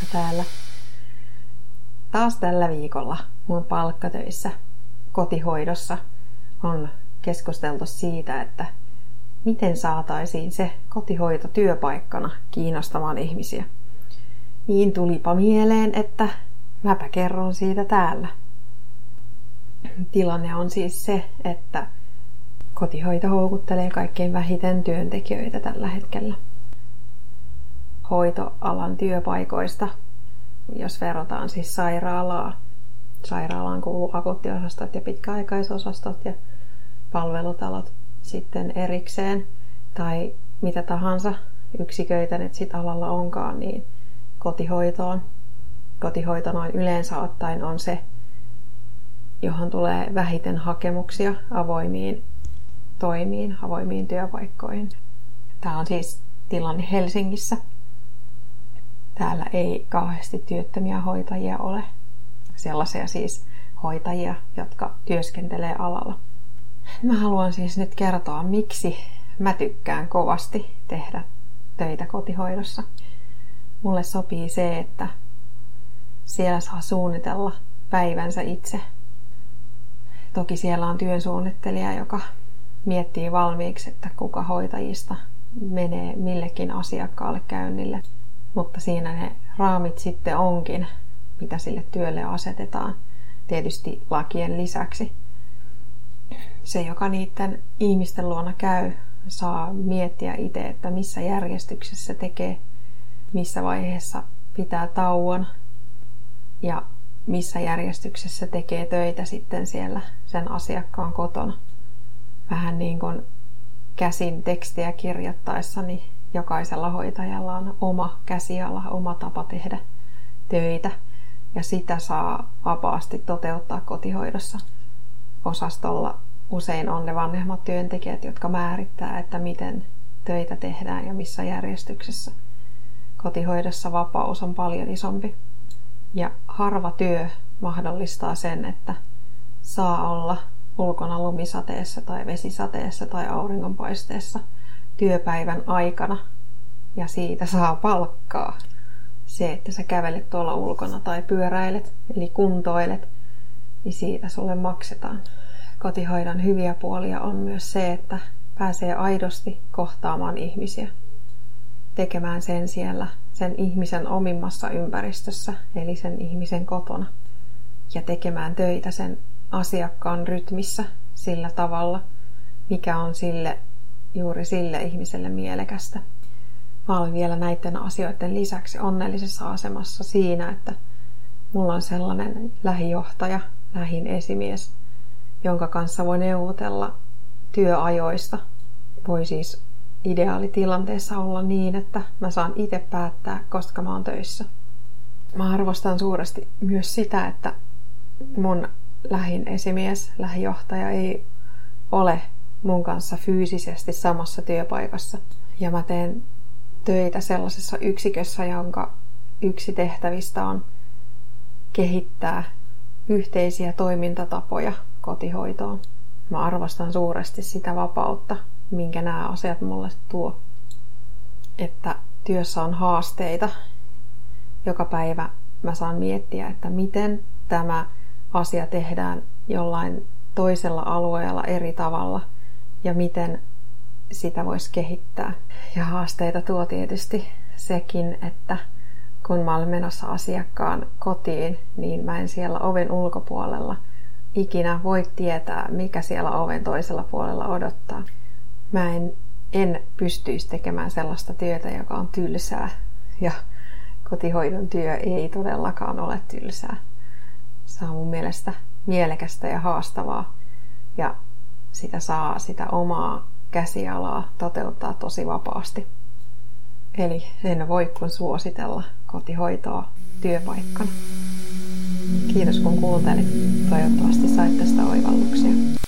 kanssa täällä. Taas tällä viikolla mun palkkatöissä kotihoidossa on keskusteltu siitä, että miten saataisiin se kotihoito työpaikkana kiinnostamaan ihmisiä. Niin tulipa mieleen, että mäpä kerron siitä täällä. Tilanne on siis se, että kotihoito houkuttelee kaikkein vähiten työntekijöitä tällä hetkellä. Hoitoalan työpaikoista, jos verrataan siis sairaalaa, sairaalaan kuuluu akuuttiosastot ja pitkäaikaisosastot ja palvelutalot sitten erikseen tai mitä tahansa yksiköitä nyt sit alalla onkaan, niin kotihoitoon. Kotihoito noin yleensä ottaen on se, johon tulee vähiten hakemuksia avoimiin toimiin, avoimiin työpaikkoihin. Tämä on siis tilanne Helsingissä. Täällä ei kauheasti työttömiä hoitajia ole. Sellaisia siis hoitajia, jotka työskentelee alalla. Mä haluan siis nyt kertoa, miksi mä tykkään kovasti tehdä töitä kotihoidossa. Mulle sopii se, että siellä saa suunnitella päivänsä itse. Toki siellä on työsuunnittelija, joka miettii valmiiksi, että kuka hoitajista menee millekin asiakkaalle käynnille. Mutta siinä ne raamit sitten onkin, mitä sille työlle asetetaan, tietysti lakien lisäksi. Se, joka niiden ihmisten luona käy, saa miettiä itse, että missä järjestyksessä tekee, missä vaiheessa pitää tauon ja missä järjestyksessä tekee töitä sitten siellä sen asiakkaan kotona. Vähän niin kuin käsin tekstiä kirjoittaessa, niin jokaisella hoitajalla on oma käsiala, oma tapa tehdä töitä ja sitä saa vapaasti toteuttaa kotihoidossa. Osastolla usein on ne vanhemmat työntekijät, jotka määrittää, että miten töitä tehdään ja missä järjestyksessä. Kotihoidossa vapaus on paljon isompi. Ja harva työ mahdollistaa sen, että saa olla ulkona lumisateessa tai vesisateessa tai auringonpaisteessa työpäivän aikana ja siitä saa palkkaa. Se, että sä kävelet tuolla ulkona tai pyöräilet, eli kuntoilet, niin siitä sulle maksetaan. Kotihoidon hyviä puolia on myös se, että pääsee aidosti kohtaamaan ihmisiä. Tekemään sen siellä sen ihmisen omimmassa ympäristössä, eli sen ihmisen kotona. Ja tekemään töitä sen asiakkaan rytmissä sillä tavalla, mikä on sille juuri sille ihmiselle mielekästä. Mä olen vielä näiden asioiden lisäksi onnellisessa asemassa siinä, että mulla on sellainen lähijohtaja, lähin esimies, jonka kanssa voi neuvotella työajoista. Voi siis ideaalitilanteessa olla niin, että mä saan itse päättää, koska mä oon töissä. Mä arvostan suuresti myös sitä, että mun lähin esimies, lähijohtaja ei ole mun kanssa fyysisesti samassa työpaikassa. Ja mä teen töitä sellaisessa yksikössä, jonka yksi tehtävistä on kehittää yhteisiä toimintatapoja kotihoitoon. Mä arvostan suuresti sitä vapautta, minkä nämä asiat mulle tuo. Että työssä on haasteita. Joka päivä mä saan miettiä, että miten tämä asia tehdään jollain toisella alueella eri tavalla ja miten sitä voisi kehittää. Ja haasteita tuo tietysti sekin, että kun mä olen menossa asiakkaan kotiin, niin mä en siellä oven ulkopuolella ikinä voi tietää, mikä siellä oven toisella puolella odottaa. Mä en, en pystyisi tekemään sellaista työtä, joka on tylsää. Ja kotihoidon työ ei todellakaan ole tylsää. Se on mun mielestä mielekästä ja haastavaa. Ja sitä saa sitä omaa käsialaa toteuttaa tosi vapaasti. Eli en voi kuin suositella kotihoitoa työpaikkana. Kiitos kun kuuntelit. Toivottavasti sait tästä oivalluksia.